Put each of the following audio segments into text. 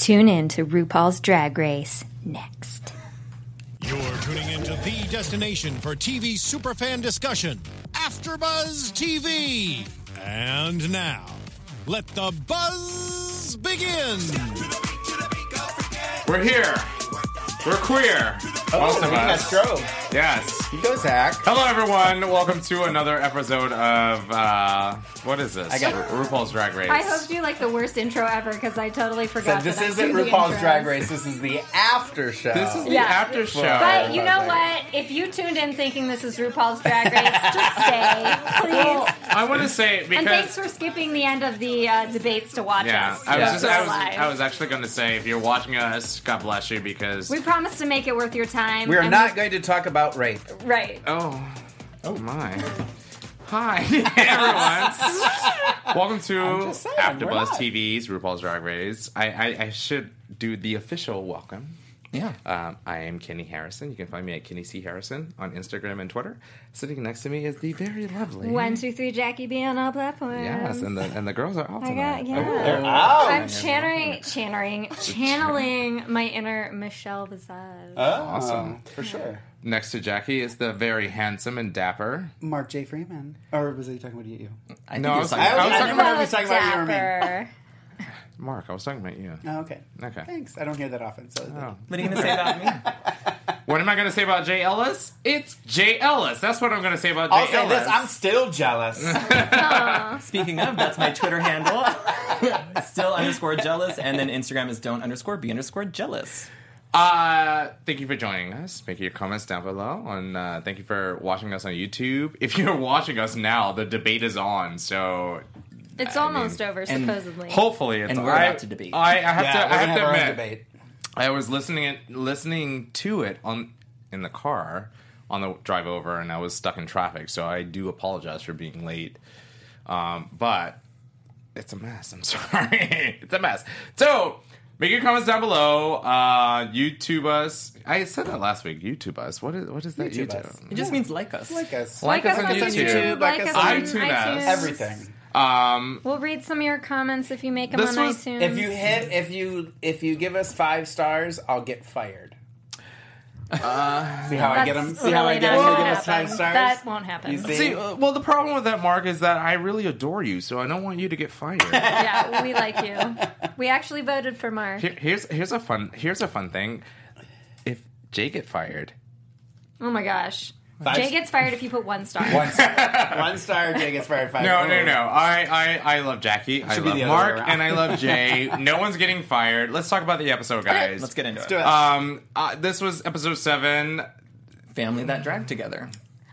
Tune in to RuPaul's Drag Race next. You're tuning into the destination for TV superfan discussion, AfterBuzz TV. And now, let the buzz begin. We're here. We're queer. Oh, Most of us. Strobe. Yes. You go, Zach. Hello, everyone. Welcome to another episode of uh, what is this? I got- Ru- RuPaul's Drag Race. I hope you like the worst intro ever because I totally So forgot. this that I isn't do the RuPaul's intros. Drag Race. This is the after show. This is the Yeah. after show. But you know what? If you tuned in thinking this is RuPaul's Drag Race, just stay, please. I want to say and thanks for skipping the end of the uh, debates to watch yeah, us. I was Yeah. just I was, live. I was actually going to say if you're watching us, God bless you because We promise to make it worth your time. we are and not going to talk about rape. right. oh oh my. Hi, everyone. Welcome to saying, AfterBuzz we're not. TV's RuPaul's Drag Race. I, I, I should do the official welcome. Yeah. Um, I am Kenny Harrison. You can find me at Kenny C Harrison on Instagram and Twitter. Sitting next to me is the very lovely One, two, three, Jackie B on all platforms. Yes, and the and the girls are all I got, tonight. yeah. Oh. I'm channeling, channeling, channeling my inner Michelle Visage. Oh, Awesome. For sure. Next to Jackie is the very handsome and dapper. Mark J. Freeman. Or was he talking about you? I No, I was, I I was was talking about- about was talking about you or me. Mark. I was talking about you. Oh, okay. Okay. Thanks. I don't hear that often. So Oh. What are you going to say about me? What am I going to say about Jay Ellis? It's Jay Ellis. That's what I'm going to say about Jay I'll say Ellis. this. I'm still jealous. Speaking of, that's my Twitter handle. Still underscore jealous, and then Instagram is don't underscore be underscore jealous. Uh, thank you for joining us. Make your comments down below. And uh, thank you for watching us on YouTube. If you're watching us now, the debate is on. So It's I almost mean- over, and supposedly. hopefully, it's And we're about to debate. I, I have yeah, to. I have have to our own admit, debate. I was listening it, listening to it on in the car on the drive over, and I was stuck in traffic. So I do apologize for being late. Um, but it's a mess. I'm sorry. it's a mess. So make your comments down below. Uh, YouTube us. I said that last week. YouTube us. What is what is that? YouTube YouTube. us. It just means like us. Like us. Like us on YouTube. Like Like us us on on iTunes. iTunes. Everything. Um, We'll read some of your comments if you make them on was- iTunes. If you hit, if you if you give us five stars, I'll get fired. See how I get them? See how I get them to give us five stars? That won't happen. You see? see, uh, well, the problem with that, Mark, is that I really adore you, so I don't want you to get fired. yeah, we like you. We actually voted for Mark. Here, here's here's a fun here's a fun thing. If Jay get fired, Oh my gosh. Five- Jay gets fired if you put one star. One star. One star. Jay gets fired. Five. no, no, no. I I, I love Jackie. I Should be love the other Mark, way around. and I love Jay. no one's getting fired. Let's talk about the episode, guys. Let's get into Do it. it. Um, uh, this was episode seven. Family that drag together.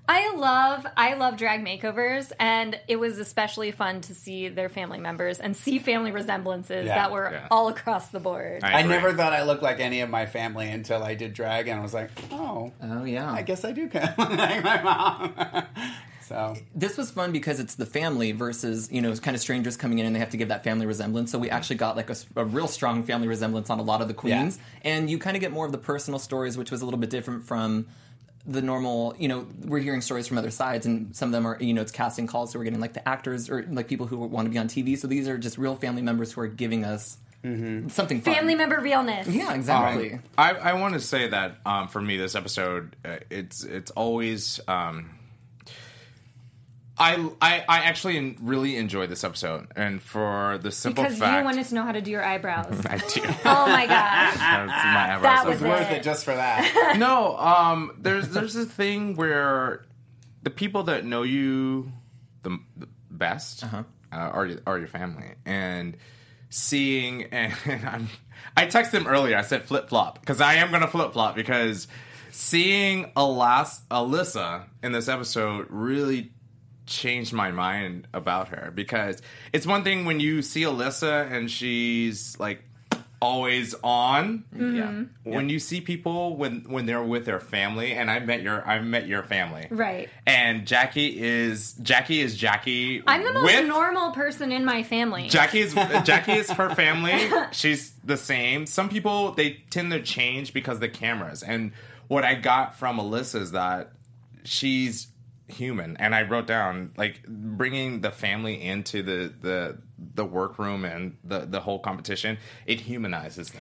I love I love drag makeovers and it was especially fun to see their family members and see family resemblances Yeah, that were yeah. all across the board. I agree. never thought I looked like any of my family until I did drag, and I was like, oh, Oh, yeah. I guess I do kind of look like my mom. so this was fun because it's the family versus you know kind of strangers coming in and they have to give that family resemblance so we actually got like a, s- a real strong family resemblance on a lot of the queens and you kind of get more of the personal stories which was a little bit different from the normal you know we're hearing stories from other sides and some of them are you know it's casting calls so we're getting like the actors or like people who want to be on tv so these are just real family members who are giving us something fun. Family member realness. yeah Um, exactly I, I want to say that um, for me, this episode, uh, it's it's always. Um, I, I I actually really enjoyed this episode, and for the simple Because fact, you wanted to know how to do your eyebrows. I do. oh my gosh. That's my eyebrows That was it's worth it. it just for that. no, um, there's there's a thing where the people that know you the, the best uh are your- are your family, and seeing and I'm I texted them earlier. I said flip flop because I am gonna flip flop because seeing Alas Alyssa in this episode really changed my mind about her because it's one thing when you see Alyssa and she's like always on. Mm-hmm. yeah When you see people when when they're with their family, and I met your I met your family, Right. And Jackie is Jackie is Jackie. I'm the most with, normal person in my family. Jackie is Jackie is her family. She's the same. Some people they tend to change because of the cameras. And what I got from Alyssa is that she's human. And I wrote down like bringing the family into the the the workroom and the the whole competition, it humanizes them.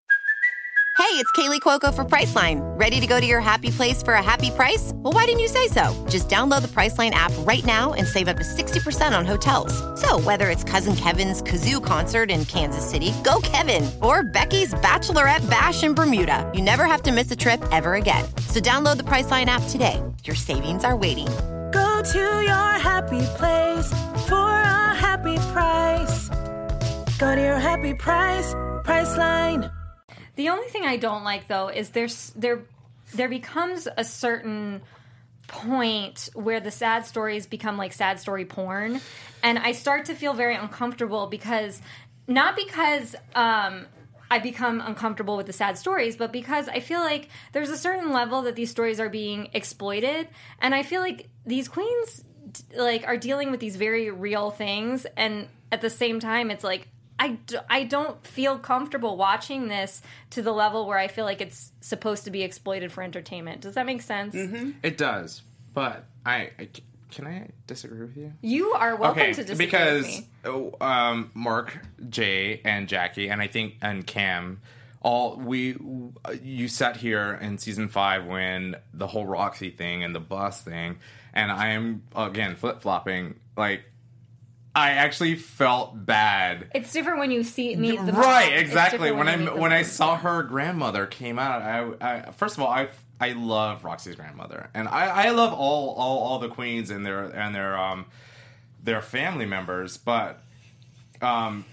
Hey, it's Kaley Cuoco for Priceline. Ready to go to your happy place for a happy price? Well, why didn't you say so? Just download the Priceline app right now and save up to 60% on hotels. So, whether it's Cousin Kevin's Kazoo concert in Kansas City, go Kevin, or Becky's Bachelorette Bash in Bermuda, you never have to miss a trip ever again. So, download the Priceline app today. Your savings are waiting. Go to your happy place for a happy price. Go to your happy price, Priceline. The only thing I don't like though is there's there there becomes a certain point where the sad stories become like sad story porn and I start to feel very uncomfortable because not because um I become uncomfortable with the sad stories, but because I feel like there's a certain level that these stories are being exploited, and I feel like these queens like are dealing with these very real things, and at the same time, it's like I, d- I don't feel comfortable watching this to the level where I feel like it's supposed to be exploited for entertainment. Does that make sense? It does, but I, I can I disagree with you? You are welcome okay, to disagree because with me. oh, um, Mark, Jay, and Jackie, and I think and Cam, all we you sat here in season five when the whole Roxy thing and the bus thing, and I am again flip flopping like. I actually felt bad It's different when you see me. the right exactly different when i when i saw her grandmother came out I, I first of all i i love roxy's grandmother and i i love all all all the queens and their and their um their family members but um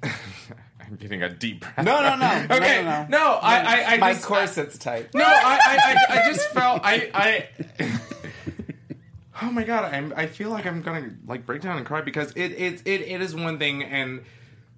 i'm getting a deep breath No, no, no. No, okay no, no. no, i i, I My just, corset's tight. no, I, I, I, I just felt I, I. oh my god, I'm. I feel like I'm gonna like break down and cry because it, it, it, it is one thing, and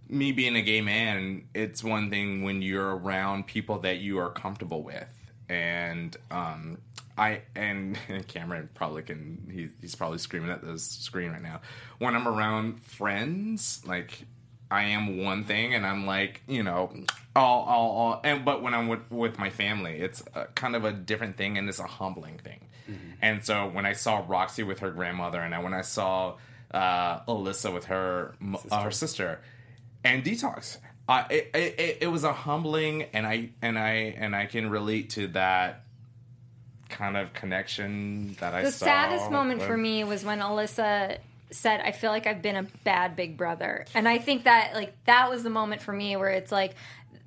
me being a gay man, it's one thing when you're around people that you are comfortable with, and um, I and, Cameron probably can. He, he's probably screaming at the screen right now. When I'm around friends, like I am one thing, and I'm like, you know, all, all, all and but when I'm with with my family, it's a, kind of a different thing, and it's a humbling thing. And so when I saw Roxy with her grandmother, and I, when I saw uh, Alyssa with her m- uh, her sister, and Detox, uh, it, it, it- it was a humbling, and I and I and I can relate to that kind of connection that I The saw. The saddest moment with- for me was when Alyssa said, "I feel like I've been a bad big brother," and I think that like that was the moment for me where it's like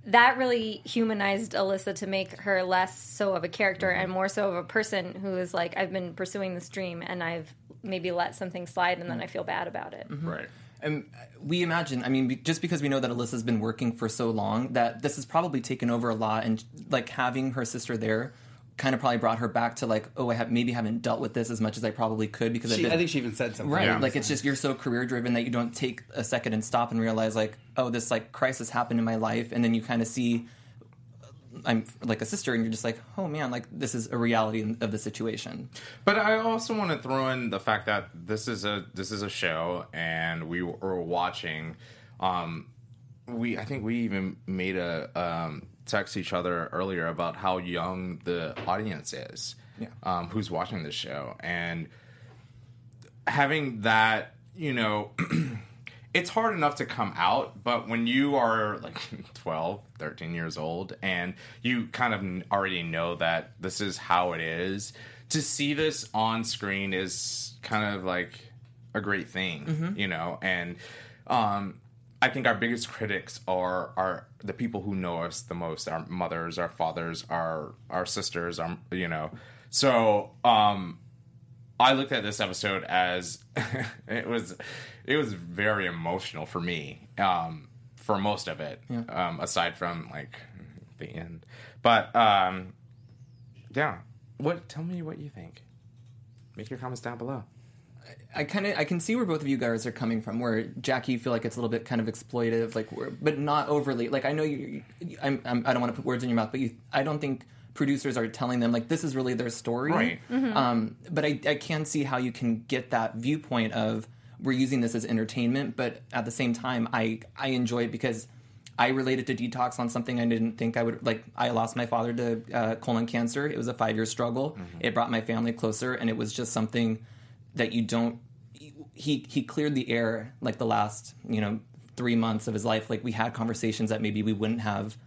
that really humanized Alyssa to make her less so of a character mm-hmm. and more so of a person who is like, "I've been pursuing this dream and I've maybe let something slide and then I feel bad about it." Mm-hmm. right. And we imagine, I mean, just because we know that Alyssa's been working for so long, that this has probably taken over a lot, and like having her sister there kind of probably brought her back to like, oh, I have maybe haven't dealt with this as much as I probably could because I've She, been, I think she even said something. right, Yeah. like it's just you're so career driven that you don't take a second and stop and realize like, oh, this like crisis happened in my life, and then you kind of see. I'm like a sister, and you're just like, oh man, like this is a reality of the situation. But I also want to throw in the fact that this is a this is a show, and we were watching. Um, we I think we even made a um, text each other earlier about how young the audience is, Yeah. um, who's watching this show, and having that, you know. It's hard enough to come out, but when you are like 12, 13 years old and you kind of already know that this is how it is, to see this on screen is kind of like a great thing, you know? And um, I think our biggest critics are are the people who know us the most, our mothers, our fathers, our our sisters, our you know. So um I looked at this episode as it was it was very emotional for me um, for most of it, um, aside from like the end. But um, yeah, what? Tell me what you think. Make your comments down below. I kind of I can see where both of you guys are coming from. Where Jackie, you feel like it's a little bit kind of exploitive, like, where- but not overly. Like I know you, you I'm, I'm, I don't want to put words in your mouth, but you, I don't think producers are telling them like this is really their story. Right. Um, but I, I can see how you can get that viewpoint of we're using this as entertainment, but at the same time, I I enjoy it because. I related to detox on something I didn't think I would like. I lost my father to uh, colon cancer. It was a five year struggle. It brought my family closer, and it was just something that you don't he he cleared the air like the last you know three months of his life. Like we had conversations that maybe we wouldn't have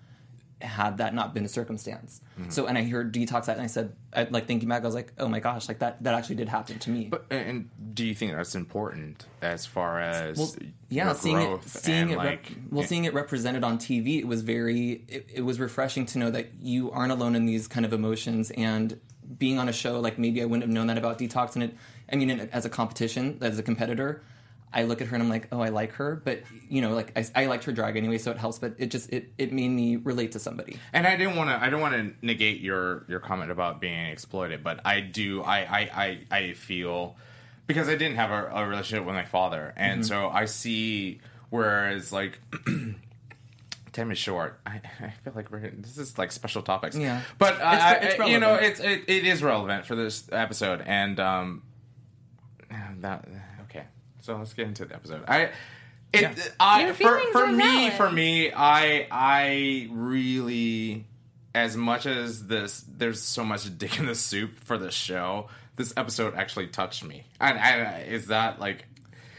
had that not been a circumstance. Mm-hmm. So and I heard detox that and I said I, like thinking back I was like oh my gosh like that that actually did happen to me. But and do you think that's important as far as well, yeah, seeing it, seeing it, rep- like well, seeing it represented on TV, it was very, it, it was refreshing to know that you aren't alone in these kind of emotions. And being on a show, like maybe I wouldn't have known that about detox. And it, I mean, as a competition, as a competitor, I look at her and I'm like, oh, I like her, but you know, like I, I liked her drag anyway, so it helps. But it just, it, it made me relate to somebody. And I didn't want to. I don't want to negate your your comment about being exploited, but I do. I I I, I feel because I didn't have a, a relationship with my father, and so I see. Whereas like. Time is short. I, I feel like we're this is like special topics. Yeah. but uh, It's- it's I- you know it's it, it is relevant for this episode, and um, that okay. So let's get into the episode. I. It, Yeah. I Your for, for me valid. for me I I really as much as this there's so much dick in the soup for this show this episode actually touched me and I, uh, is that like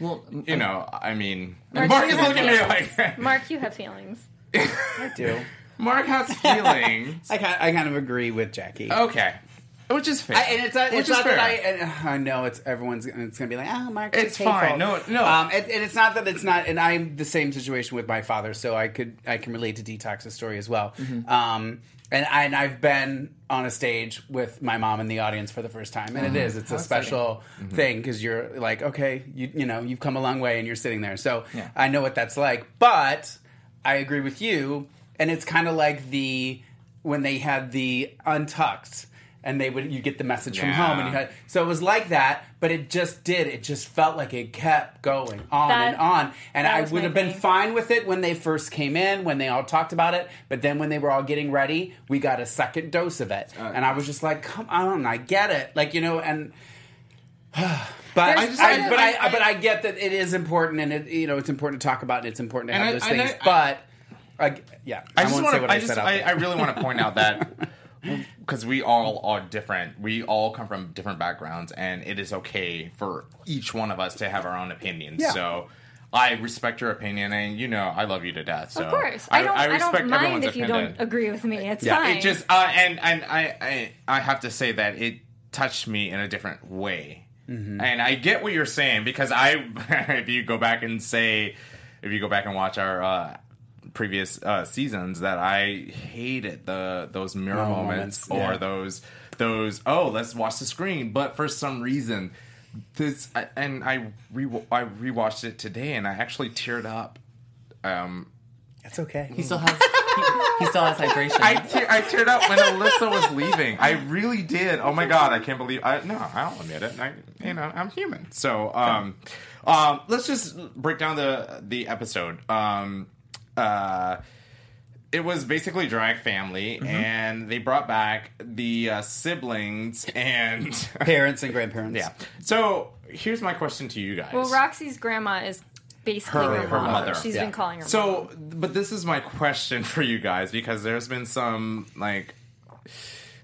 Well, you know I mean Mark, Mark is have looking at me like Mark, you have feelings. I do. Mark has feelings I kind, I kind of agree with Jackie. okay which is fair I, and it's not, Which it's is not that I, fair. and, uh, I know it's everyone's it's gonna be like oh Mark It's fine. No, no. um, and, and it's not that it's not and I'm the same situation with my father so I could I can relate to Detox's story as well Mm-hmm. um, and, I, and I've been on a stage with my mom in the audience for the first time and it is it's a special Mm-hmm. thing because you're like okay you you know you've come a long way and you're sitting there so Yeah. I know what that's like but I agree with you and it's kind of like the when they had the untucked and they would you get the message from home and you had so it was like that but it just did it just felt like it kept going on That- and on and that i was would my have been thing. fine with it when they first came in when they all talked about it but then when they were all getting ready we got a second dose of it Uh, and i was just like come on i get it like you know and but There's I, just- I- but I, I- but I get that it is important and it you know it's important to talk about and it's important to And have I- those and things I- but I, yeah I I, just won't want say to. I I, just. said out I, there. I really want to point out that because we all are different. We all come from different backgrounds, and it is okay for each one of us to have our own opinions. Yeah. So. I respect your opinion, and you know I love you to death. So Of course, I don't. I, respect don't mind everyone's if you opinion. don't agree with me. It's Yeah, fine. It just uh, and and I, I I have to say that it touched me in a different way, Mm-hmm. and I get what you're saying because I if you go back and say if you go back and watch our uh, previous uh, seasons that I hated the those mirror Oh, moments, moments, yeah. or those those oh let's watch the screen, but for some reason. This and I re I rewatched it today and I actually teared up. Um, it's okay he still has, he, he still has hydration. I, te- I teared up when Alyssa was leaving. I really did. Oh my god, I can't believe. I no, I'll admit it. I, you know, I'm human. So, um, um, let's just break down the the episode. Um, uh, it was basically drag family, and they brought back the uh, siblings and parents and grandparents yeah. So here's my question to you guys. well, Roxy's grandma is basically Her- her, her mom. mother. She's Yeah. been calling her. mom. So, but this is my question for you guys because there's been some like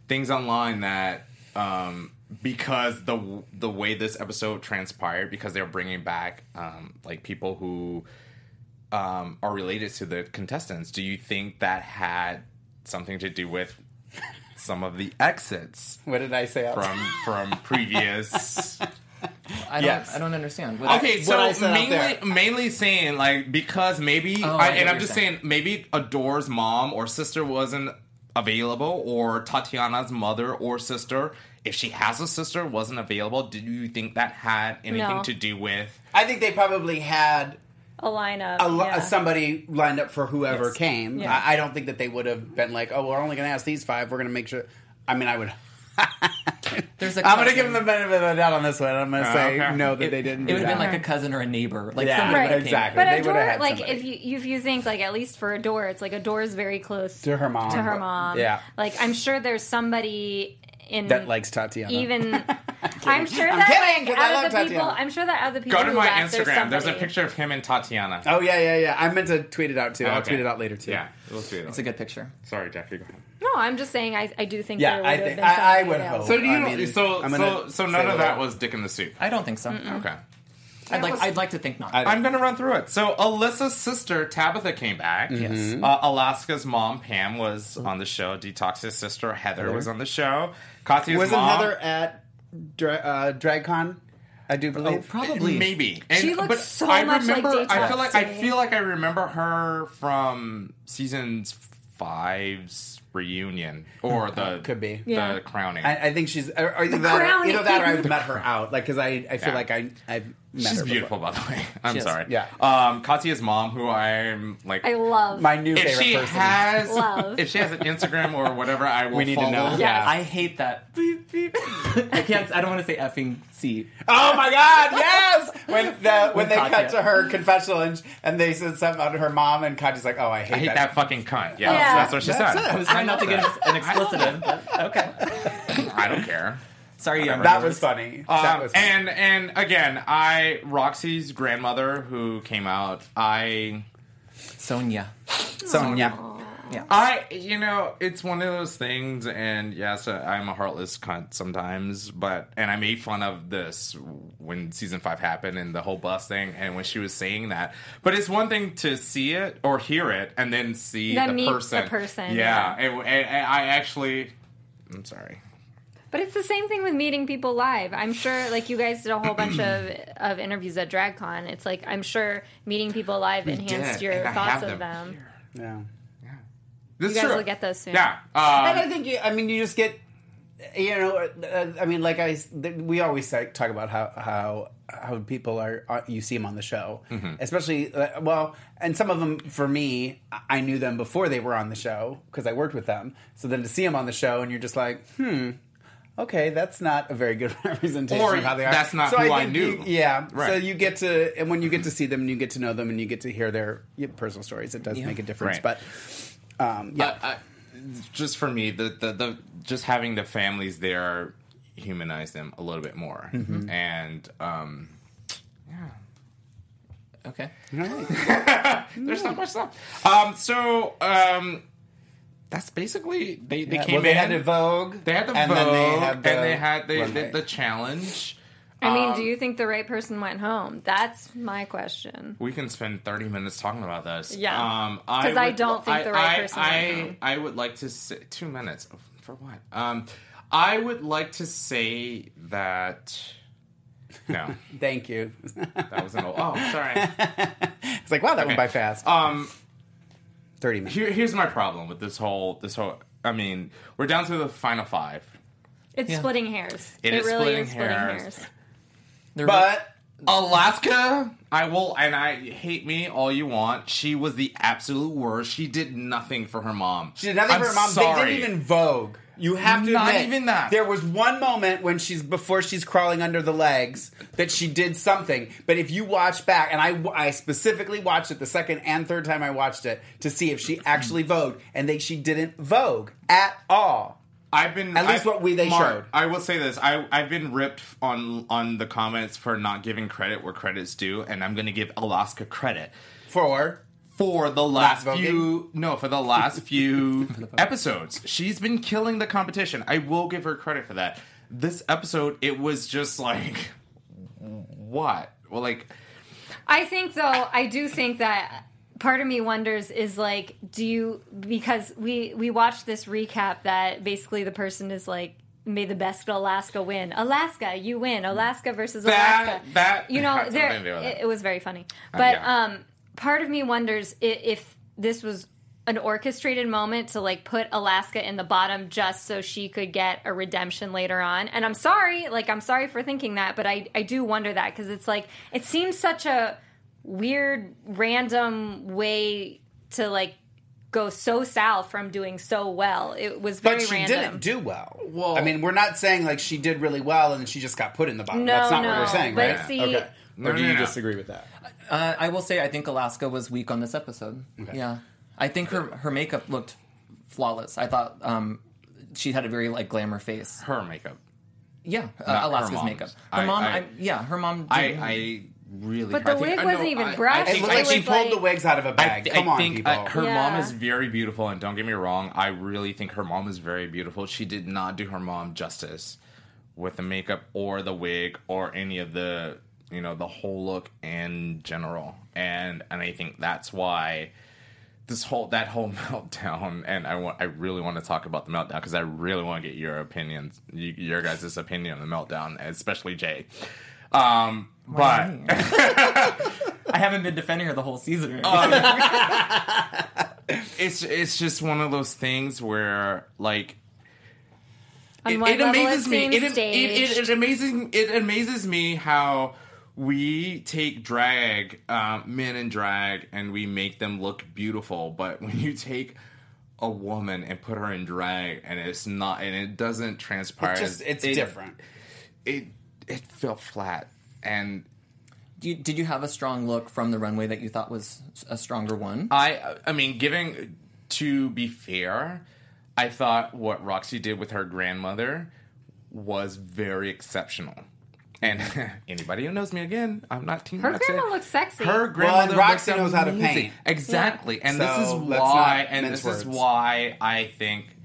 things online that um because the the way this episode transpired because they're bringing back um like people who um are related to the contestants do you think that had something to do with some of the exits what did I say from from previous I don't, Yes. I don't understand. What- Okay, what so I said mainly mainly saying like because maybe, Oh, I, I and I'm just saying. saying maybe Adore's mom or sister wasn't available, or Tatiana's mother or sister, if she has a sister, wasn't available. Do you think that had anything No. to do with? I think they probably had a lineup. a, lo- yeah. somebody lined up for whoever Yes. came. Yeah. I, I don't think that they would have been like, "Oh, we're only going to ask these five. We're going to make sure." I mean, I would. There's a I'm going to give them the benefit of the doubt on this one. I'm going to Uh, say okay. no that It, they didn't. it would have been like a cousin or a neighbor. Like Yeah, somebody Right. that exactly. But They would've Adore, had like somebody. if you if you think like at least for Adore, it's like Adore is very close To her mom. To her mom, Yeah. Like I'm sure there's somebody in that likes Tatiana. even. I'm sure I'm that kidding, 'cause like, I out love of the people, Tatiana. I'm sure that out of the people Go to who my left, Instagram. There's, a somebody- picture of him and Tatiana. Oh yeah, yeah, yeah. I meant to tweet it out too. I'll Okay. tweet it out later too. Yeah, we'll see. It. It's a good picture. Sorry, Jackie. Go ahead. No, I'm just saying. I, I do think. Yeah, there I would have think- been I- I somebody would else. hope. So do you? I mean, so I'm so gonna so say none of what that was dick in the soup. I don't think so. Okay. I'd like I'd like to think not. I'm going to run through it. So Alyssa's sister Tabitha came back. Yes. Uh, Alaska's mom Pam was on the show. Detox's sister Heather was on the show. Katya's Wasn't mom, Heather at Dra- uh, DragCon? I do believe. probably. Maybe. And, She looks but so I much like remember, I feel like I feel like I remember her from seasons five's reunion or the Could be. the Yeah. crowning. I, I think she's or, or either that, or, crowning. either that or I've met her out. Like, because I, I feel Yeah. like I I've met She's her beautiful, before. by the way. I'm She is. sorry. Yeah. Um, Katya's mom, who I'm like, I love. My new if favorite she person. has, Love. if she has an Instagram or whatever, I will We need to follow. know. Yes. I hate that. Beep, beep. I can't. I don't want to say effing C. Oh my God! Yes, when the when With they cut Katya. to her confessional and, and they said something about her mom and Katya's like, "Oh, I hate, I hate that fucking cunt. Yeah, Yeah. that's what she That's said. it. I was trying not to get an expletive. but okay. I don't care. Sorry, young That was funny. that Um, was funny. and and again, I Roxy's grandmother who came out. I Sonia. Sonia. I you know it's one of those things, and yes, uh, I'm a heartless cunt sometimes, but and I made fun of this when season five happened and the whole bus thing, and when she was saying that. But it's one thing to see it or hear it, and then see Then the meet the person. person, Yeah, yeah. And, and- and I actually, I'm sorry. But it's the same thing with meeting people live. I'm sure, like you guys did a whole bunch of of interviews at DragCon. It's like I'm sure meeting people live enhanced did, your thoughts of them them. Yeah. This You guys true. will get those soon. Yeah. And Um, I think you, I mean you just get you know uh, I mean like I we always talk about how how how people are uh, you see them on the show especially uh, well and some of them for me I- I knew them before they were on the show because I worked with them so then to see them on the show and you're just like hmm okay that's not a very good representation Or of how they are that's not so who I think knew. you- yeah so you get to and when you get to see them and you get to know them and you get to hear their personal stories it does make a difference Right. but um, yeah uh, uh, just for me, the, the the just having the families there humanize them a little bit more, Mm-hmm. and um, yeah. Okay. there's not much left. Um, so um, that's basically they they Yeah, came well, they in. had to Vogue. they had the and vote, then they had the and they had the, the, the challenge. I mean, Um, do you think the right person went home? That's my question. We can spend thirty minutes talking about this. Yeah. um, 'Cause I would- don't think the right I, person I, went home. I would like to say two minutes for what? Um, I would like to say that. No, Thank you. that was an old. Oh, sorry. it's like wow, that Okay. went by fast. Um, Thirty minutes. here, here's my problem with this whole this whole. I mean, we're down to the final five. It's Yeah. splitting hairs. It It, is really splitting is splitting hairs. hairs. They're But Alaska, I will, and I hate me all you want. She was the absolute worst. She did nothing for her mom. she did nothing I'm for her mom. Sorry. They didn't even Vogue. You have to Not admit, even that. There was one moment when she's before she's crawling under the legs that she did something. But if you watch back, and I, I specifically watched it the second and third time I watched it to see if she actually vogue, and they she didn't vogue at all. I've been At least I- what we- they Mark, showed. I will say this: I I've been ripped on on the comments for not giving credit where credit's due, and I'm going to give Alaska credit For for the last Last few no for the last few episodes. She's been killing the competition. I will give her credit for that. This episode, it was just like what? Well, like I think though, I do think that part of me wonders is like, do you because we we watched this recap that basically the person is like. May the best Alaska win. Alaska, you win. Alaska versus Alaska. that you know, there something to do with it, it. was very funny. But yeah. um, part of me wonders if, if this was an orchestrated moment to like put Alaska in the bottom just so she could get a redemption later on. And I'm sorry, like I'm sorry for thinking that, but I I do wonder that because it's like it seems such a weird random way to like go so south from doing so well. It was very but she random. didn't do well. Well- I mean, we're not saying like she did really well and she just got put in the bottom. No, That's not what no, we're saying, but right? see- okay. No, or do you disagree with that? Uh, I will say I think Alaska was weak on this episode. Yeah, I think her her makeup looked flawless. I thought um, she had a very like glamour face. her makeup. Yeah, uh, Alaska's mom's. makeup. Her I- mom, I- I, yeah, her mom. I did- I really. But the I think- wig I wasn't know, even I- brushed. It think- looked like it she pulled like- the wigs out of a I, bag. th- Come I on, think people. uh, her Yeah. mom is very beautiful, and don't get me wrong, I really think her mom is very beautiful. She did not do her mom justice with the makeup or the wig or any of the you know the whole look in general, and and I think that's why this whole that whole meltdown, and I want I really want to talk about the meltdown because I really want to get your opinions, you, your guys' opinion on the meltdown, especially Jay. Um, but I haven't been defending her the whole season. it's it's just one of those things where like On it, one it amazes me. It, it, it, it amazing. It amazes me how we take drag, um, men in drag, and we make them look beautiful. But when you take a woman and put her in drag, and it's not, and it doesn't transpire, It's just it's it- different. It it felt flat, and Do you, did you have a strong look from the runway that you thought was a stronger one? I I mean, giving to be fair, I thought what Roxy did with her grandmother was very exceptional. And anybody who knows me again, I'm not team Her Roxy. grandma looks sexy. Her and grandmother Roxy looks knows how to amazing. paint. Exactly, and this is why, and mince this is why I think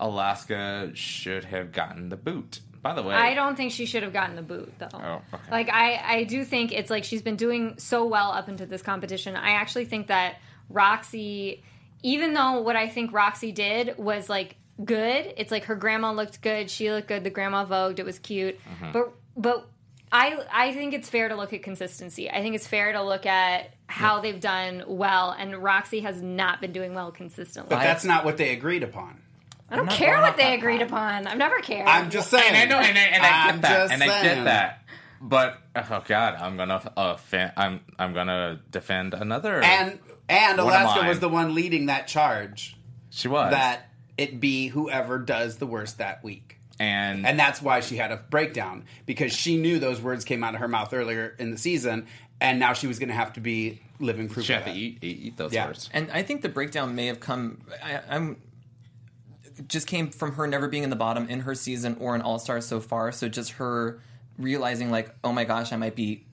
Alaska should have gotten the boot. By the way, I don't think she should have gotten the boot though. Oh, okay. Like I, I do think it's like she's been doing so well up into this competition. I actually think that Roxy, even though what I think Roxy did was like good, it's like her grandma looked good, she looked good, the grandma vogued, it was cute. Mm-hmm. But but I I think it's fair to look at consistency. I think it's fair to look at how they've done well, and Roxy has not been doing well consistently. But that's not what they agreed upon. I don't care what they agreed path. upon. I've never cared. I'm just saying. and I know, and I, and I I'm get that, just and I get saying. that. But oh god, I'm gonna uh, fa- I'm I'm gonna defend another. And and One of Alaska mine. was the one leading that charge she was that it be whoever does the worst that week. and And that's why she had a breakdown because she knew those words came out of her mouth earlier in the season, and now she was going to have to be living proof she of had to that. eat eat, eat those Yeah. words. And I think the breakdown may have come. I, I'm just came from her never being in the bottom in her season or an All Star so far. So just her realizing like, oh my gosh, I might be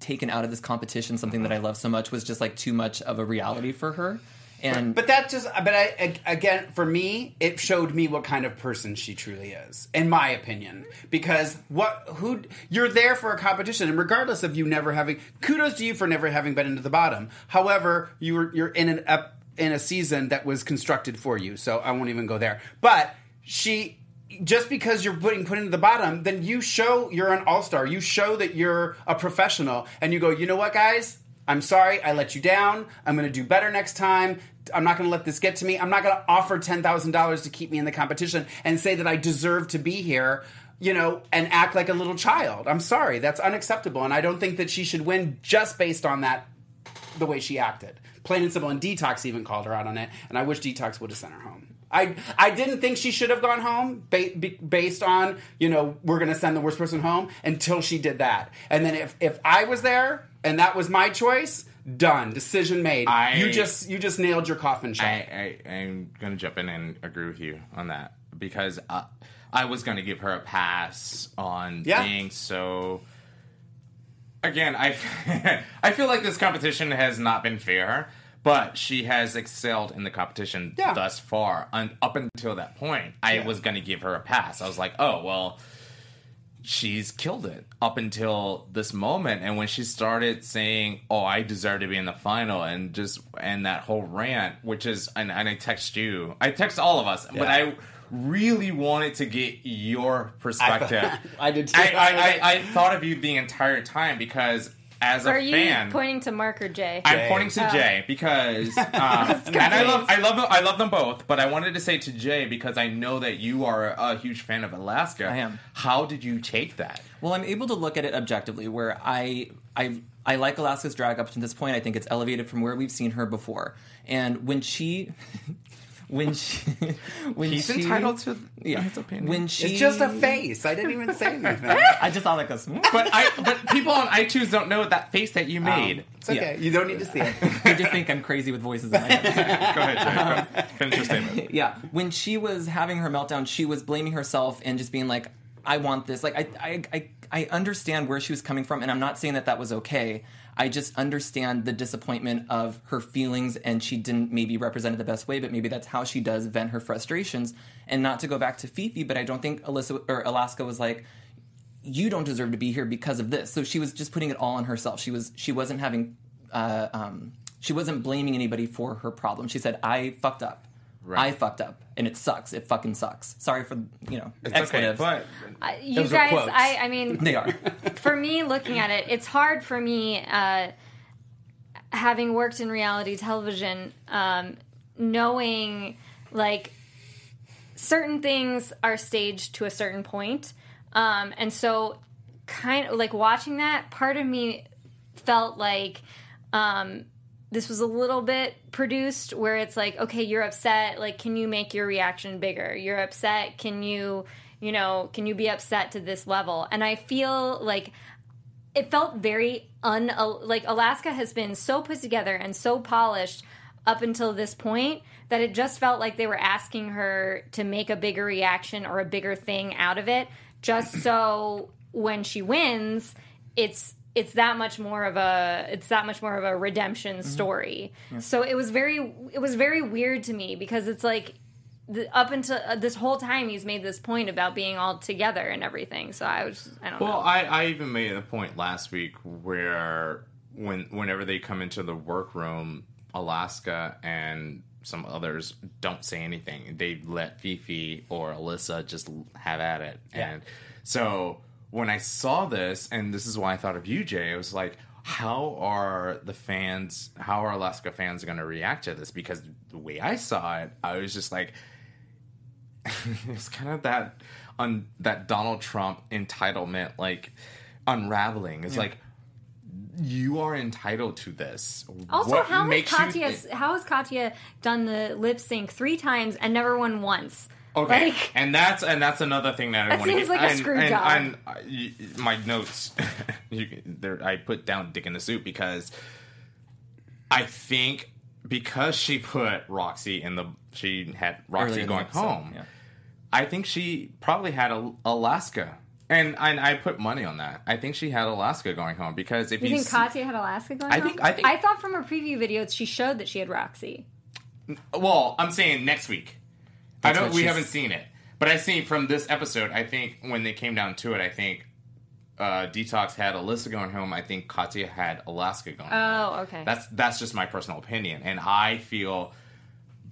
taken out of this competition. Something that I love so much was just like too much of a reality for her. And But that just, but I again, for me, it showed me what kind of person she truly is, in my opinion. Because what, who, you're there for a competition, and regardless of you never having, kudos to you for never having been into the bottom. However, you're you're in an up in a season that was constructed for you, so I won't even go there. But she. Just because you're putting put into the bottom, then you show you're an all star. You show that you're a professional, and you go. You know what, guys? I'm sorry, I let you down. I'm going to do better next time. I'm not going to let this get to me. I'm not going to offer $10,000 to keep me in the competition and say that I deserve to be here, you know, and act like a little child. I'm sorry. That's unacceptable. And I don't think that she should win just based on that, the way she acted. Plain and simple. And Detox even called her out on it. And I wish Detox would have sent her home. I, I didn't think she should have gone home ba- based on, you know, we're going to send the worst person home until she did that. And then if, if I was there and that was my choice, done. Decision made. I- you just you just nailed your coffin shut. I, I I'm gonna jump in and agree with you on that because uh, I was gonna give her a pass on Yeah. being so. Again, I I feel like this competition has not been fair, but she has excelled in the competition Yeah. thus far. And up until that point, I Yeah. was gonna give her a pass. I was like, oh well. She's killed it up until this moment, and when she started saying, "Oh, I deserve to be in the final," and just and that whole rant, which is, and, and I text you, I text all of us, but I really wanted to get your perspective. I did too. I, I, I, I thought of you the entire time because as a Are you fan, pointing to Mark or Jay? I'm Jay. pointing to Oh. Jay because, um, and I love, I love, them, I love them both. But I wanted to say to Jay because I know that you are a huge fan of Alaska. I am. How did you take that? Well, I'm able to look at it objectively, where I I I like Alaska's drag up to this point. I think it's elevated from where we've seen her before. And when she, when she, when He's she, entitled to yeah, his opinion. when she, it's just a face. I didn't even say anything. I just saw like a smooth. but I, but people on iTunes don't know that face that you um, made. It's okay. You don't need to see it. they just think I'm crazy with voices in my head. Go ahead, Jay. Finish your statement. yeah when she was having her meltdown she was blaming herself and just being like i want this like i i i, I understand where she was coming from and i'm not saying that that was okay i just understand the disappointment of her feelings and she didn't maybe represent it the best way but maybe that's how she does vent her frustrations and not to go back to Phi Phi but i don't think alyssa or alaska was like you don't deserve to be here because of this. So she was just putting it all on herself. She was she wasn't having uh, um, she wasn't blaming anybody for her problem. She said, "I fucked up. I fucked up, and it sucks. It fucking sucks. Sorry for you know It's okay, expletives. but Uh, you Those guys, quotes. I, I mean, they are. for me looking at it it's hard for me uh, having worked in reality television um, knowing like certain things are staged to a certain point um, and so kind of like watching that part of me felt like um, this was a little bit produced where it's like okay you're upset like can you make your reaction bigger? You're upset can you you know can you be upset to this level? And i feel like it felt very un like alaska has been so put together and so polished up until this point that it just felt like they were asking her to make a bigger reaction or a bigger thing out of it. Just so when she wins it's it's that much more of a it's that much more of a redemption story. So it was very it was very weird to me because it's like the, up until uh, this whole time he's made this point about being all together and everything. So i was i don't Well, know. I, I even made a point last week where when whenever they come into the workroom, Alaska and some others don't say anything. They let Phi Phi or Alyssa just have at it. And so when I saw this, and this is why I thought of you, Jay, I was like, how are the fans, how are Alaska fans going to react to this? Because the way I saw it, I was just like, it's kind of that on that Donald Trump entitlement like unraveling. It's like you are entitled to this. Also, What how has makes Katya thi- how has Katya done the lip sync three times and never won once? Okay, Like, and that's and that's another thing that I want to seems get. like a screw and, job. and, uh, my notes, you, there, I put down "dick in the soup" because I think because she put Roxy in the she had Roxy Earlier in the going episode, home. yeah. I think she probably had a, Alaska. And, and I put money on that. I think she had Alaska going home because if you you think see- Katya had Alaska going I on? think- I think- I thought from her preview videos she showed that she had Roxy. Well, I'm saying next week. I That's don't. We she's- haven't seen it, but I seen from this episode. I think when they came down to it, I think uh, Detox had Alyssa going home. I think Katya had Alaska going. home. Oh, okay. That's that's just my personal opinion, and I feel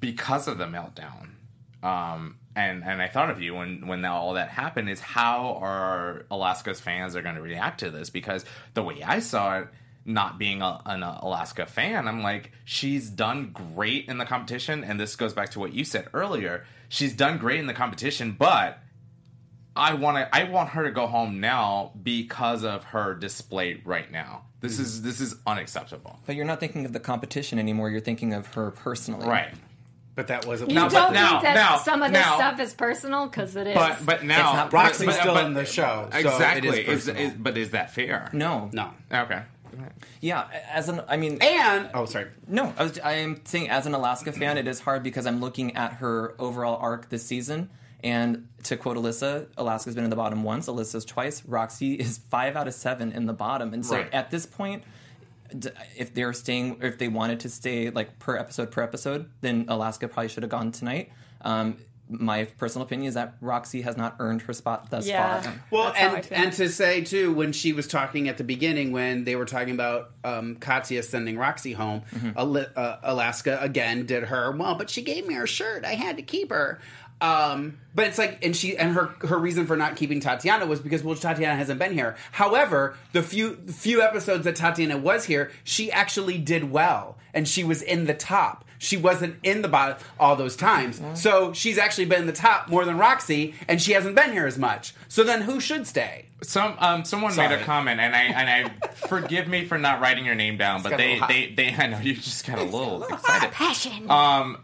because of the meltdown. Um, and and I thought of you when when all that happened is how are Alaska's fans are going to react to this because the way I saw it, not being a, an Alaska fan, I'm like she's done great in the competition, and this goes back to what you said earlier. She's done great in the competition, but I want to I want her to go home now because of her display right now. This hmm. is this is unacceptable. But you're not thinking of the competition anymore. You're thinking of her personally. Right. But that wasn't. You Now, don't but now- think that now- some of this now- stuff is personal because it is. But but now not- Roxy's but- still but- in the show, so exactly. is is, is- but is that fair? No. no. Okay. Yeah. As an, I mean, And oh, sorry. No, I, was, I am saying as an Alaska fan, it is hard because I'm looking at her overall arc this season. And to quote Alyssa, Alaska's been in the bottom once, Alyssa's twice. Roxy is five out of seven in the bottom. And so Right. at this point, if they're staying, if they wanted to stay like per episode per episode, then Alaska probably should have gone tonight. Um, my personal opinion is that Roxy has not earned her spot thus Yeah. far. Well, That's and and to say too, when she was talking at the beginning, when they were talking about um, Katya sending Roxy home, Ali- uh, Alaska again did her well, but she gave me her shirt. I had to keep her. Um, but it's like, and she and her her reason for not keeping Tatiana was because well, Tatiana hasn't been here. However, the few few episodes that Tatiana was here, she actually did well, and she was in the top. She wasn't in the bottom all those times. So she's actually been in the top more than Roxy, and she hasn't been here as much. So then who should stay? Some um someone made a comment and I and I forgive me for not writing your name down, but they they they I know you just got a little excited passion. um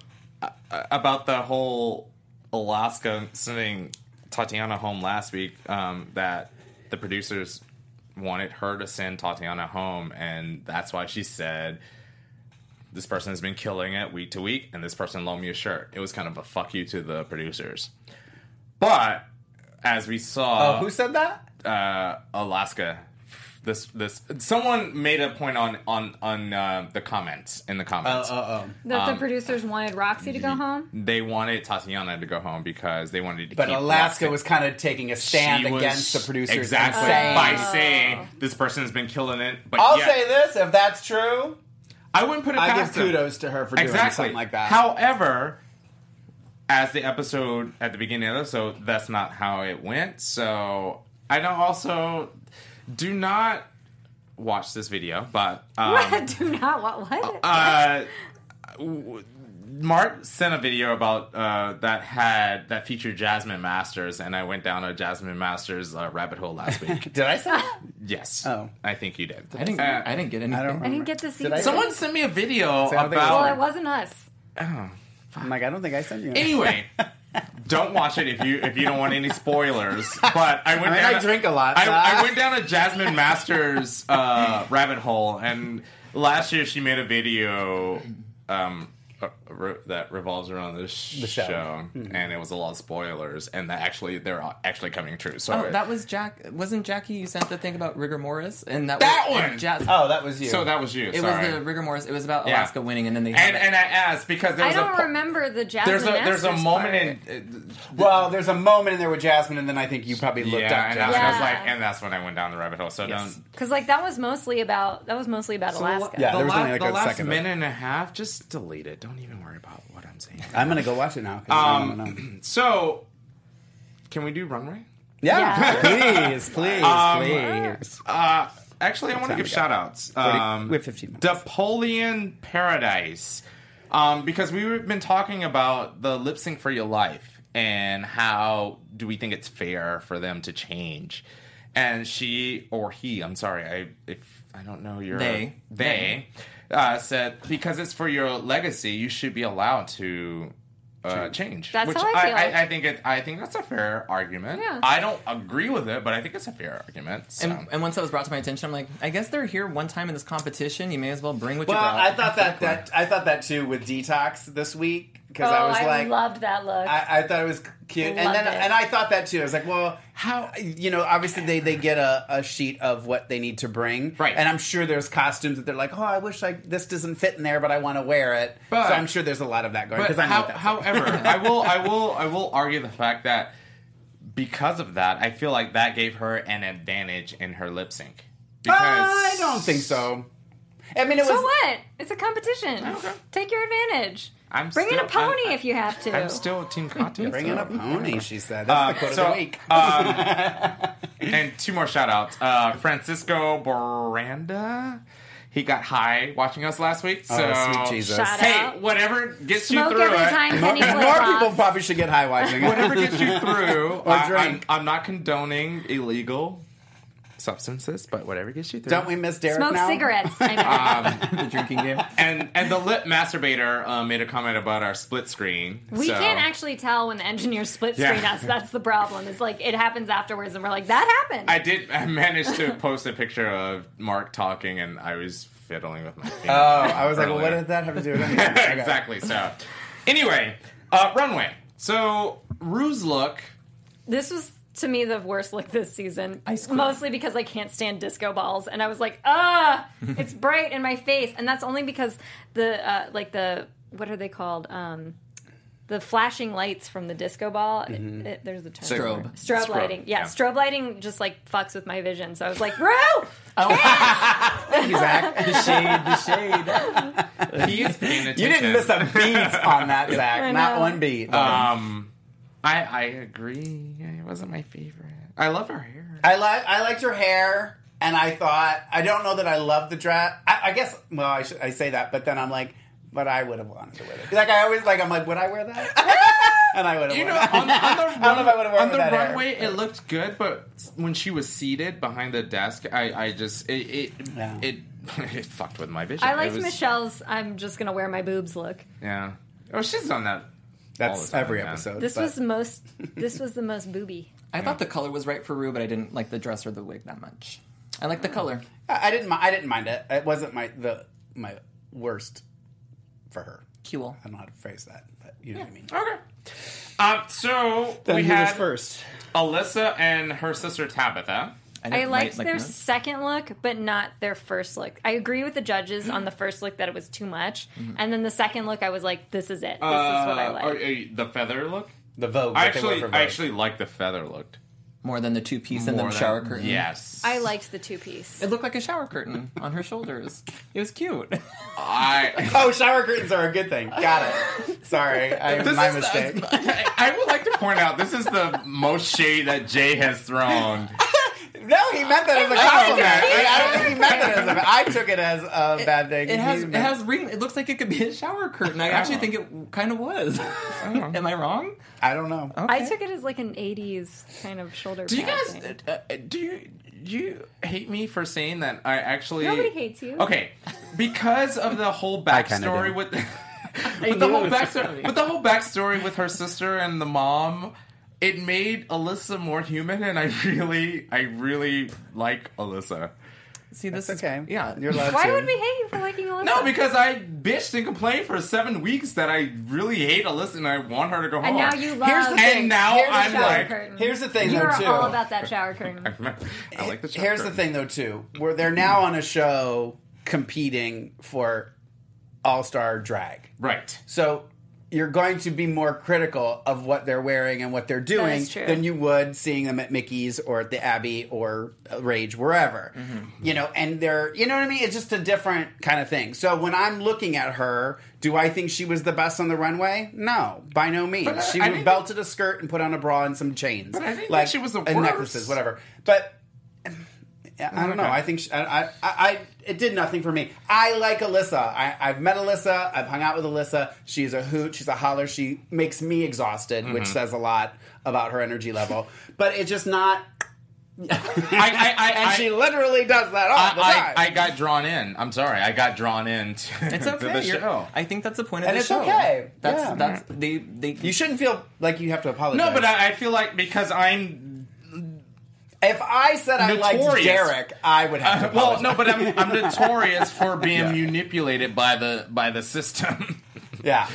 about the whole Alaska sending Tatiana home last week. Um, that the producers wanted her to send Tatiana home, and that's why she said. This person has been killing it week to week, and this person loaned me a shirt. It was kind of a fuck you to the producers. But as we saw, Oh, who said that? uh, Alaska this this someone made a point on on on uh, the comments in the Oh, comments. oh, oh. That Um, the producers wanted Roxy to go home. They wanted Tatiana to go home because they wanted to. But keep Alaska Roxy. was kind of taking a stand She was- against the producers. exactly saying- by saying this person's been killing it. But I'll yet- say this: if that's true, I wouldn't put it I give past them. kudos to her for doing exactly something like that. However, as the episode at the beginning of the episode, that's not how it went. So I don't also do not watch this video, but um, Do not what? What? uh, w- Mark sent a video about uh, that had that featured Jasmine Masters, and I went down a Jasmine Masters uh, rabbit hole last week. did I say? that? yes, Oh. I think you did. I didn't. Uh, I didn't get anything. I don't. I didn't get to see. Did I- it. Someone sent me a video See, I don't think it about. Well, it wasn't us. I'm like, I don't think I sent you. Anyway, don't watch it if you if you don't want any spoilers. But I went I mean, down. I drink a lot, I, so I I- went down a Jasmine Masters uh, rabbit hole, and last year she made a video um, re- that revolves around this The show. show, and it was a lot of spoilers, and that actually they're actually coming true. So Oh, that was Jack. Wasn't Jackie? You sent the thing about rigor mortis, and that That was, one! and Jazz, Oh, that was you. so that was you. it sorry. was the rigor mortis. It was about Yeah. Alaska winning, and then they and and I asked because there I was don't a po- remember the Jasmine. there's a there's a moment part. in. Uh, well, there's a moment in there with Jasmine, and then I think you probably looked yeah, up and I was, I was like, and that's when I went down the rabbit hole. So Yes. don't Because like that was mostly about that was mostly about Alaska. Yeah, the, there was la- only like the a last second minute and a half, just delete it. Don't even worry about what I'm saying. I'm gonna go watch it now. 'cause I don't know. Um, so, can we do runway? Yeah, please, please, please. Uh, actually, I want to time give we got? shout outs. Um, we have 15 minutes. Napoleon Paradise. Um, because we've been talking about the lip sync for your life and how do we think it's fair for them to change. And she or he, I'm sorry, I if I don't know your They. they uh, said because it's for your legacy, you should be allowed to uh, change. That's Which how I feel. I, I think it. I think that's a fair argument. Yeah. I don't agree with it, but I think it's a fair argument. So. And, and once that was brought to my attention, I'm like, I guess they're here one time in this competition. You may as well bring what Well, you brought. I thought that that I thought that too with Detox this week because Oh, I was like, loved that look. I, I thought it was cute, and then it. and I thought that too. I was like, well, how you know? Obviously, they they get a, a sheet of what they need to bring, Right. And I'm sure there's costumes that they're like, oh, I wish I this doesn't fit in there, but I want to wear it. But- so I'm sure there's a lot of that going. But Because I know how, however, I will, I will, I will argue the fact that because of that, I feel like that gave her an advantage in her lip sync. Uh, because I don't think so. I mean, it so was. So what? It's a competition. Okay. Take your advantage. I'm Bring in a pony I'm- if you have to. I'm still team content. Bring in so- a pony, she said. That's the quote so, of the week. And two more shout outs. Uh, Francisco Boranda. He got high watching us last week. So, oh, sweet Jesus. Shout hey, out. whatever gets Smoke you through every it. time More, Kenny more people probably should get high watching. whatever gets you through. Or I, drink. I'm, I'm not condoning illegal substances, but whatever gets you through. Don't we miss Derek Smoke now? cigarettes. I mean. the drinking game. and and the lip masturbator uh, made a comment about our split screen. we so- can't actually tell when the engineers split Yeah. screen us. That's the problem. It's like it happens afterwards, and we're like, that happened. I did. I managed to post a picture of Mark talking, and I was fiddling with my. Finger Oh, I was like, well, what earlier. did that have to do with anything? Okay. exactly. So, anyway, uh, runway. So Rue's look. this was to me the worst look this season. Ice cream. Mostly because I can't stand disco balls, and I was like, ah, it's bright in my face, and that's only because the uh, like the what are they called? Um, the flashing lights from the disco ball. it- it- there's a term. Strobe. Strobe. Strobe, lighting. Yeah, yeah. strobe lighting just like fucks with my vision. So I was like, Rue! Thank you, Zach. The shade, the shade. He is paying attention. You didn't miss a beat on that, Zach. Not one beat. Um, I I agree. It wasn't my favorite. I love her hair. I like I liked her hair, and I thought I don't know that I love the dress. I, I guess well I should I say that, but then I'm like, but I would have wanted to wear it. Like I always like I'm like, would I wear that? and I would have. You know, on the, on the, I don't know if I on the with that hair. runway, it looked good, but when she was seated behind the desk, I, I just it it, Yeah. it it fucked with my vision. I It liked was- Michelle's. I'm just gonna wear my boobs look. Yeah. Oh, she's done that. All That's the time, every yeah. episode. This but- was the most. This was the most booby. I thought the color was right for Rue, but I didn't like the dress or the wig that much. I like the color. I I didn't. I didn't mind it. It wasn't my the my worst for her. Cool. I don't know how to phrase that, but you know what I mean. Okay. Um, so Then we who had first. Alyssa and her sister Tabitha. I didn't liked like, their notes. second look, but not their first look. I agree with the judges on the first look that it was too much, Mm-hmm. and then the second look, I was like, "This is it. This is what I Uh, like." are- are you- the feather look. The Vogue. I what they wore actually, for I actually like the feather look. More than the two piece and the shower curtain. Yes, I liked the two piece. It looked like a shower curtain on her shoulders. It was cute. I. Oh, shower curtains are a good thing. Got it. Sorry, I, This my is- mistake. I would like to point out this is the most shade that Jay has thrown. No, he meant that as a compliment. I, I don't think he meant that as a. I took it as a bad thing. It has He it meant- has ring. It looks like it could be a shower curtain. I actually think it kind of was. Am I wrong? I don't know. I took it as like an '80s kind of shoulder. Do you pad guys thing. uh, uh, do you do you hate me for saying that I actually Nobody hates you. Okay, because of the whole kinda backstory do. with, with the whole backstory coming. with the whole backstory with her sister and the mom. It made Alyssa more human, and I really, I really like Alyssa. See, this That's is okay. Yeah, You're allowed Why to. would we hate you for liking Alyssa? No, because I bitched and complained for seven weeks that I really hate Alyssa and I want her to go home. and home. now you love. Here's the And thing. now Here's the I'm thing. like- curtain. Here's the thing, You're though, too. all about that shower curtain. I like the. Here's the thing, though, too. Where they're now on a show competing for All Star Drag. Right. So you're going to be more critical of what they're wearing and what they're doing than you would seeing them at Mickey's or at the Abbey or uh, Rage, wherever. Mm-hmm. You know, and they're, you know what I mean? It's just a different kind of thing. So when I'm looking at her, do I think she was the best on the runway? No, by no means. But I- she I think- belted a skirt and put on a bra and some chains. But I think like she was the and worst. necklaces, whatever. But yeah, I don't know. I think she, I, I, I, it did nothing for me. I like Alyssa. I, I've met Alyssa. I've hung out with Alyssa. She's a hoot. She's a holler. She makes me exhausted, which Mm-hmm. says a lot about her energy level. But it's just not. I, I, I, And I, she literally does that all the I, time. I, I got drawn in. I'm sorry. I got drawn in to, It's to okay. the You're- show. I think that's the point of And the it's show. okay. That's Yeah. that's they they. you shouldn't feel like you have to apologize. No, but I, I feel like because I'm if I said I liked Notorious. Derek, I would have to. well, Apologize. no, but I'm I'm notorious for being manipulated by the by the system. yeah.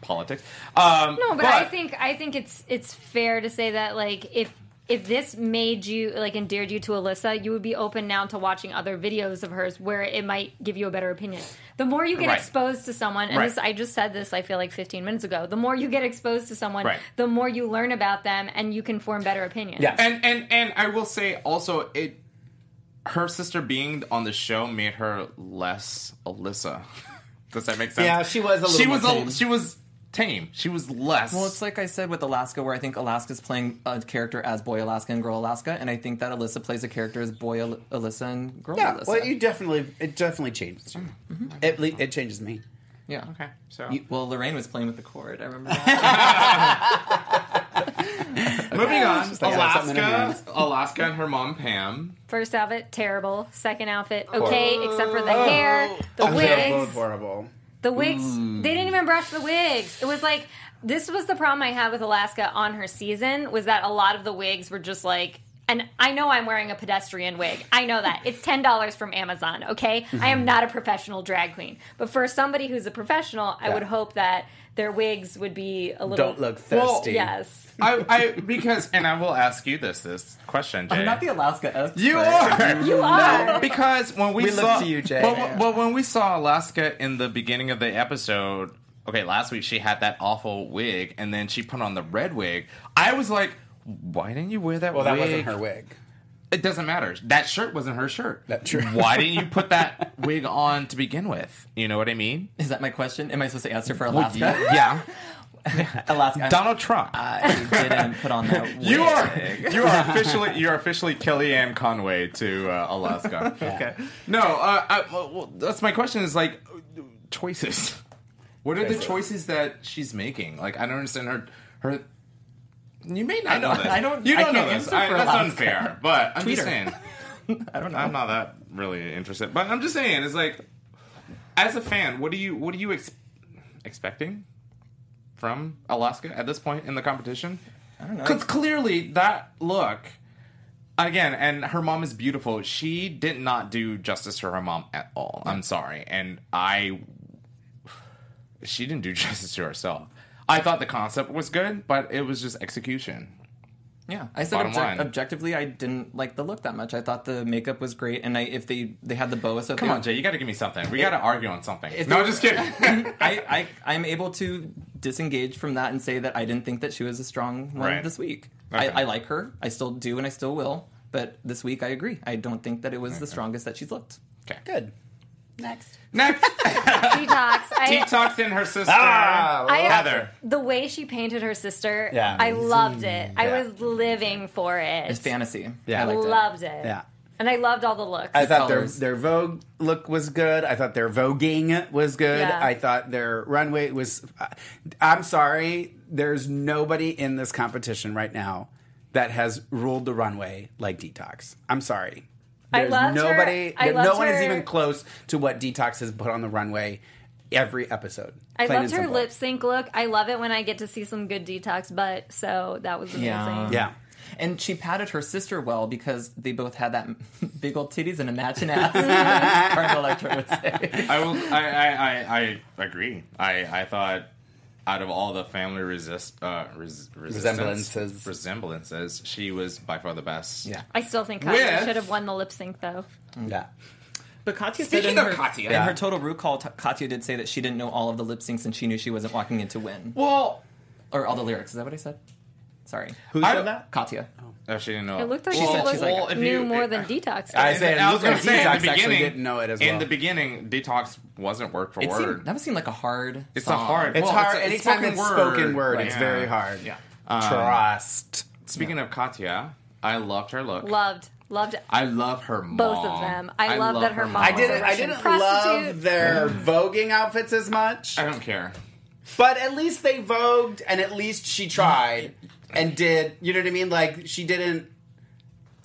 Politics. Um, No, but, I think I think it's it's fair to say that like if if this made you like endeared you to Alyssa, you would be open now to watching other videos of hers where it might give you a better opinion. The more you get Right. exposed to someone, and Right. this I just said this I feel like 15 minutes ago. The more you get exposed to someone, Right. the more you learn about them, and you can form better opinions. Yeah. and and and I will say also it. Her sister being on the show made her less Alyssa. Does that make sense? Yeah, she was a little She was tame. A, she was tame. She was less. Well, it's like I said with Alaska, where I think Alaska's playing a character as Boy Alaska and Girl Alaska, and I think that Alyssa plays a character as Boy Al- Alyssa and Girl Yeah. Alyssa. Well, you definitely it definitely changes you. Mm-hmm. Mm-hmm. It le- it changes me. yeah. okay. So You- well, Lorayne was playing with the cord. I remember. That. moving on, like, I have something in her Alaska, Alaska and her mom Pam. First outfit terrible. Second outfit oh. okay, except for the oh. hair, the I feel both wigs. horrible. The wigs, Mm. they didn't even brush the wigs. It was like this was the problem I had with Alaska on her season was that a lot of the wigs were just like and I know I'm wearing a pedestrian wig. I know that. It's $10 from Amazon, okay? I Mm-hmm. am not a professional drag queen. But for somebody who's a professional, I would hope that their wigs would be a little Don't look Well, thirsty. Yes. I, I because and I will ask you this this question, Jay. I'm not the Alaska expert. you are. You are. because when we, We look saw to you, Jay. Well, well, when we saw Alaska in the beginning of the episode, okay, last week she had that awful wig, and then she put on the red wig. I was like, why didn't you wear that? Wig? Well, that wasn't her wig. It doesn't matter. That shirt wasn't her shirt. That's true. Why didn't you put that wig on to begin with? You know what I mean? Is that my question? Am I supposed to answer for Well, Alaska? yeah. Alaska. Donald Trump. I didn't put on that. Wig. You are you are officially you are officially Kellyanne Conway to uh, Alaska. okay. No, uh, I, well, well, that's my question. Is like choices. What are the Choices. choices that she's making? Like I don't understand her. Her. You may not know don't- this. I don't- You I don't know can't this. answer I, for that's Alaska. unfair. But I'm just saying. I don't know. I'm not that really interested. But I'm just saying. It's like, as a fan, what do you what are you ex- expecting from Alaska at this point in the competition? I don't know. Because clearly that look, again, and her mom is beautiful. She did not do justice to her mom at all. I'm sorry, and I, she didn't do justice to herself. I thought the concept was good, but it was just execution. Yeah, I said Bottom object- line. objectively, I didn't like the look that much. I thought the makeup was great, and I if they they had the boa, so if Come they, on, Jay, you got to give me something. We got to argue on something. If No, they- just kidding. I, I I'm able to disengage from that and say that I didn't think that she was a strong one Right. this week. Okay. I, I like her. I still do, and I still will. But this week, I agree. I don't think that it was the strongest that she's looked. okay. Good. Next. Next, Detox. I, Detox and her sister Ah, I Heather. the way she painted her sister, Yeah. I loved it. I was living for it. It's fantasy. Yeah. I liked loved it. Yeah. And I loved all the looks. I thought their their Vogue look was good. I thought their voguing was good. Yeah. I thought their runway was. I'm sorry, there's nobody in this competition right now that has ruled the runway like Detox. I'm sorry. I There's loved her. nobody. I no loved one is even close to what Detox has put on the runway every episode. I Plain loved her lip sync look. I love it when I get to see some good detox butt. So that was amazing. Yeah. Yeah. And she patted her sister well because they both had that big old titties and a matching ass. Cardinal Electra would say. I will. I, I, I, I agree. I, I thought out of all the family resist uh, res, Resemblances. resemblances, she was by far the best. Yeah. I still think Katya With- should have won the lip sync though. Yeah. But Katya said Speaking in of her, Katya. in Yeah. her total root call, T- Katya did say that she didn't know all of the lip syncs and she knew she wasn't walking in to win. Well, Or all the lyrics. Is that what I said? Sorry. Who I- said that? Katya. Oh, she didn't know. It looked like She she, said was, she's like- Well, if knew you- more than detox. I said I was Luca going to say in Detox the actually beginning. didn't know it as well. in the beginning, detox wasn't word for It word. seemed, that would seem like a hard. It's song. a hard. It's well, hard. a- Anytime it's spoken word, it's Yeah. very hard. Yeah. Trust. Um, speaking of Katya, I loved her look. loved, loved I love her mom. both of them. I, love that her mom. I didn't. I Russian didn't prostitute. love their voguing outfits as much, I don't care. but at least they vogued, and at least she tried and did. You know what I mean? Like she didn't.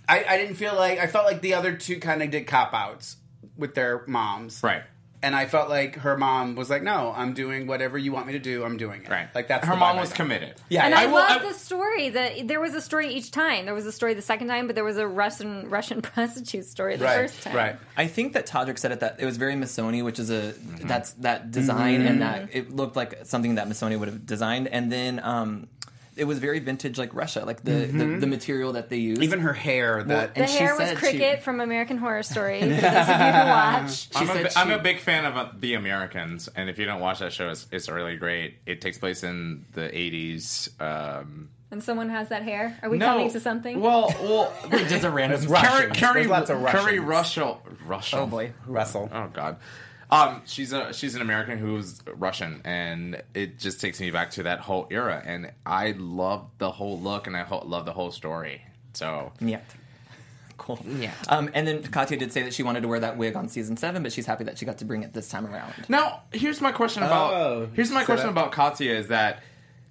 I, I didn't feel like I felt like the other two kind of did cop outs with their moms, Right. And I felt like her mom was like, "No, I'm doing whatever you want me to do. I'm doing it." Right. Like that's her mom was committed. Yeah, And yeah. I, I will- love I- the story. That there was a story each time. There was a story the second time, but there was a Russian Russian prostitute story the right, first time. right. I think that Todrick said it that it was very Missoni, which is a that's that design and that Mm-hmm. it looked like something that Missoni would have designed, and then um, it was very vintage like Russia, like the the, the material that they used. Even her hair. That The And she hair was Cricket she- from American Horror Story. For those of you who watch, I'm, a, said bi- I'm a big fan of uh, The Americans, and if you don't watch that show, it's, it's really great. It takes place in the 80s. Um, and someone has that hair. Are we no, coming to something? Well, well, just a random It's Keri, Russians. Keri, lots of Keri Russians. Russell, Russell. Oh boy, Russell. Oh God. Um, she's a she's an American who's Russian, and it just takes me back to that whole era. And I love the whole look, and I ho- love the whole story. So yeah. Cool. Yeah. Um, and then Katya did say that she wanted to wear that wig on season seven, but she's happy that she got to bring it this time around. now here's my question about Oh, here's my so question that- about Katya is that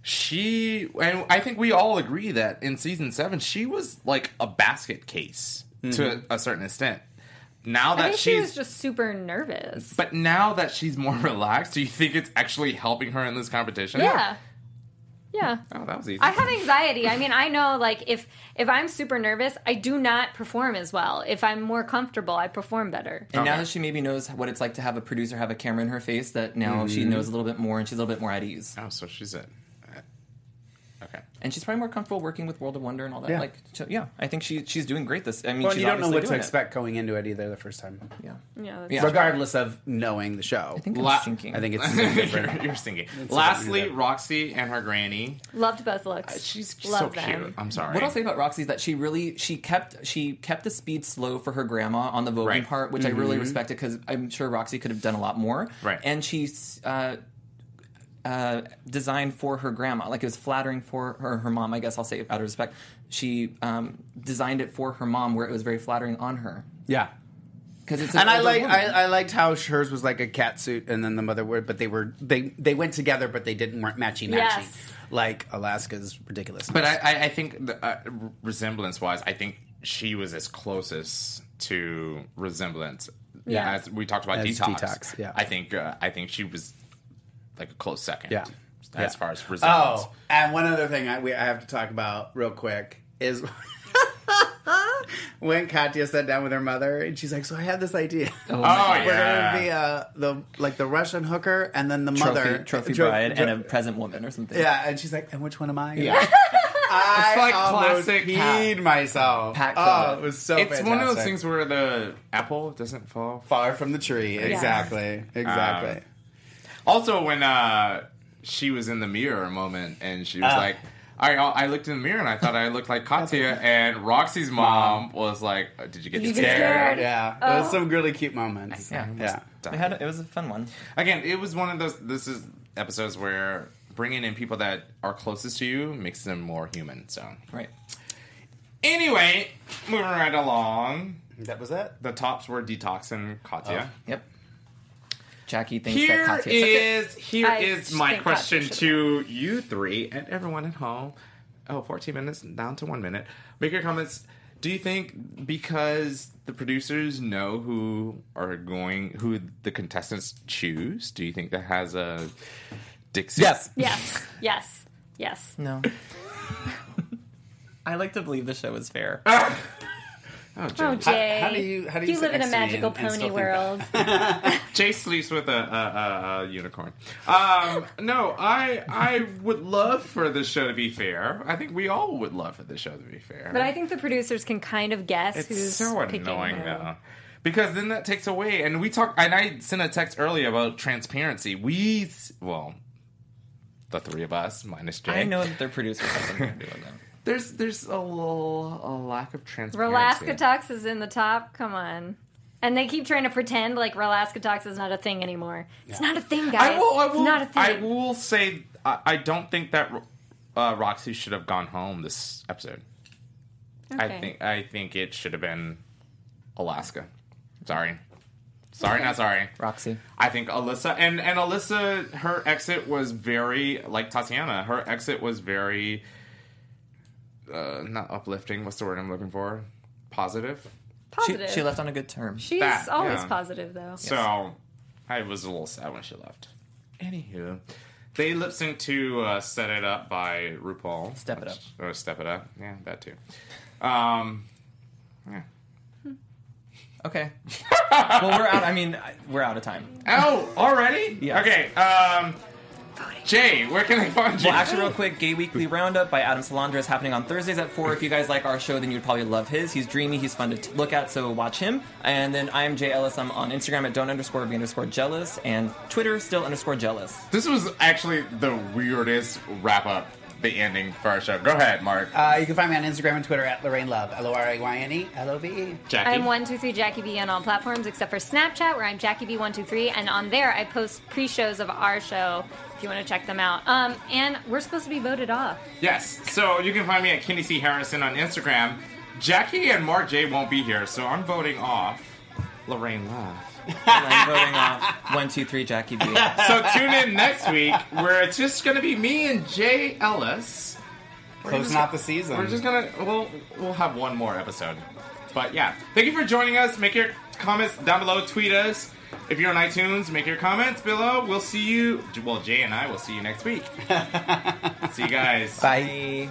she and I think we all agree that in season seven she was like a basket case to a certain extent. Now I that think she she's was just super nervous. but now that she's more relaxed, do you think it's actually helping her in this competition? yeah, yeah. Oh, that was easy. I have anxiety. I mean, I know like if if I'm super nervous, I do not perform as well. If I'm more comfortable, I perform better. And now that she maybe knows what it's like to have a producer have a camera in her face, that now she mm-hmm. knows a little bit more and she's a little bit more at ease. Oh, so she's it. Okay. And she's probably more comfortable working with World of Wonder and all that. Yeah. Like, so, yeah, I think she she's doing great. This, I mean, Well, she's you don't know what to doing it. expect going into it either the first time, Yeah, Yeah, that's- Yeah. regardless of knowing the show. I think La- I'm sinking. I think it's you're, different. you're stinky. a Lastly. Roxxxy and her granny. loved both looks. Uh, She's Love so them. cute. I'm sorry. What I'll say about Roxxxy is that she really she kept she kept the speed slow for her grandma on the voguing Right. part, which I really respected because I'm sure Roxxxy could have done a lot more. Right. and she's. Uh, uh, designed for her grandma, like it was flattering for her, her mom. I guess I'll say out of respect, she um, designed it for her mom, where it was very flattering on her Yeah. because it's. And I older like woman. I, I liked how hers was like a cat suit, and then the mother were, but they were they they went together, but they didn't weren't matchy matchy, Yes. like Alaska's ridiculous. But I, I, I think the, uh, resemblance wise, I think she was as closest to resemblance. Yeah. As we talked about As detox. Detox, yeah. I think uh, I think she was like a close second. Yeah. As Yeah. far as resemblance. oh, and one other thing I, we, I have to talk about real quick is. when Katya sat down with her mother, and she's like, "So I had this idea. Oh, We're yeah. gonna be uh, the like the Russian hooker, and then the trophy, mother trophy tro- bride tro- and a present woman or something. yeah." And she's like, "And which one am I?" Yeah. I It's like classic peed Pat- myself. Pat oh, it was so. it's one of those things where the apple doesn't fall. far from the tree. Exactly. Exactly. Um, Also, when uh, she was in the mirror moment and she was Ah. like, I, I looked in the mirror and I thought I looked like Katya, and Roxxxy's mom was like, "Uh, "Did you get Did you get scared?" scared? yeah, it was some really cute moments. Yeah. yeah. We had it was a fun one. Again, it was one of those. This is episodes where bringing in people that are closest to you makes them more human. So, Right. anyway, moving right along, That was it. the tops were Detox and Katya. Yep. Jackie thinks Here that Katya took it. is here I is just my question Katya to you three and everyone at home. Oh, 14 minutes down to one minute. Make your comments. Do you think because the producers know who are going, who the contestants choose, do you think that has a Dixie? Yes. Yes. Yes. Yes. No. I like to believe the show is fair. Ah! Oh, Oh, Jay. Jay. how do you- how do you you live in a next to me magical and- and pony still think world? Jay sleeps with a, a, a, a unicorn. Um, no, I I would love for this show to be fair. I think we all would love for this show to be fair. But I think the producers can kind of guess It's who's so annoying who. though. Because then that takes away, and we talk. And I sent a text earlier about transparency. We, well, the three of us minus Jay. I know that their producers have something to do with them. There's there's a little a lack of transparency. Relaska Tux is in the top. Come on. And they keep trying to pretend like Relaska Tux is not a thing anymore. It's not a thing, guys. I will. I will. It's not a thing. I will say. I, I don't think that uh, Roxxxy should have gone home this episode. Okay. I think. I think it should have been Alaska. Sorry. Sorry, not sorry. Roxxxy. I think Alyssa and and Alyssa, her exit was very like Tatianna. Her exit was very uh, not uplifting. What's the word I'm looking for? Positive. She, positive. she left on a good term. She's That, always yeah. positive, though. So I was a little sad when she left. Anywho, they lip synced to uh, "Set It Up" by RuPaul. Step It Up. or "Step It Up." Yeah, that too. Um, yeah. Okay. well, we're out. I mean, we're out of time. Oh, already? Yes. Okay. Um, Jay, where can I find you? Well, actually, real quick, Gay Weekly Roundup by Adam Salandra is happening on Thursdays at 4. If you guys like our show, then you'd probably love his. He's dreamy, he's fun to t- look at, so watch him. And then I am Jay Ellis. I'm on Instagram at don't underscore be underscore jealous, and Twitter still underscore jealous. This was actually the weirdest wrap up, the ending for our show. Go ahead, Mark. Uh, you can find me on Instagram and Twitter at Lorayne Love. L O R A Y N E L O V E. Jackie. I'm one two three Jackie B on all platforms except for Snapchat, where I'm Jackie B one two three, and on there I post pre-shows of our show if you want to check them out. Um, and we're supposed to be voted off. Yes. So you can find me at Kenny C. Harrison on Instagram. Jackie and Mark J won't be here, so I'm voting off Lorayne Love. I'm voting off 123 Jackie B. So tune in next week where it's just going to be me and Jay Ellis. Closing out the season. We're just gonna we'll we'll have one more episode. But yeah, thank you for joining us. Make your comments down below. Tweet us. If you're on iTunes, make your comments below. We'll see you. Well, Jay and I will see you next week. see you guys. Bye.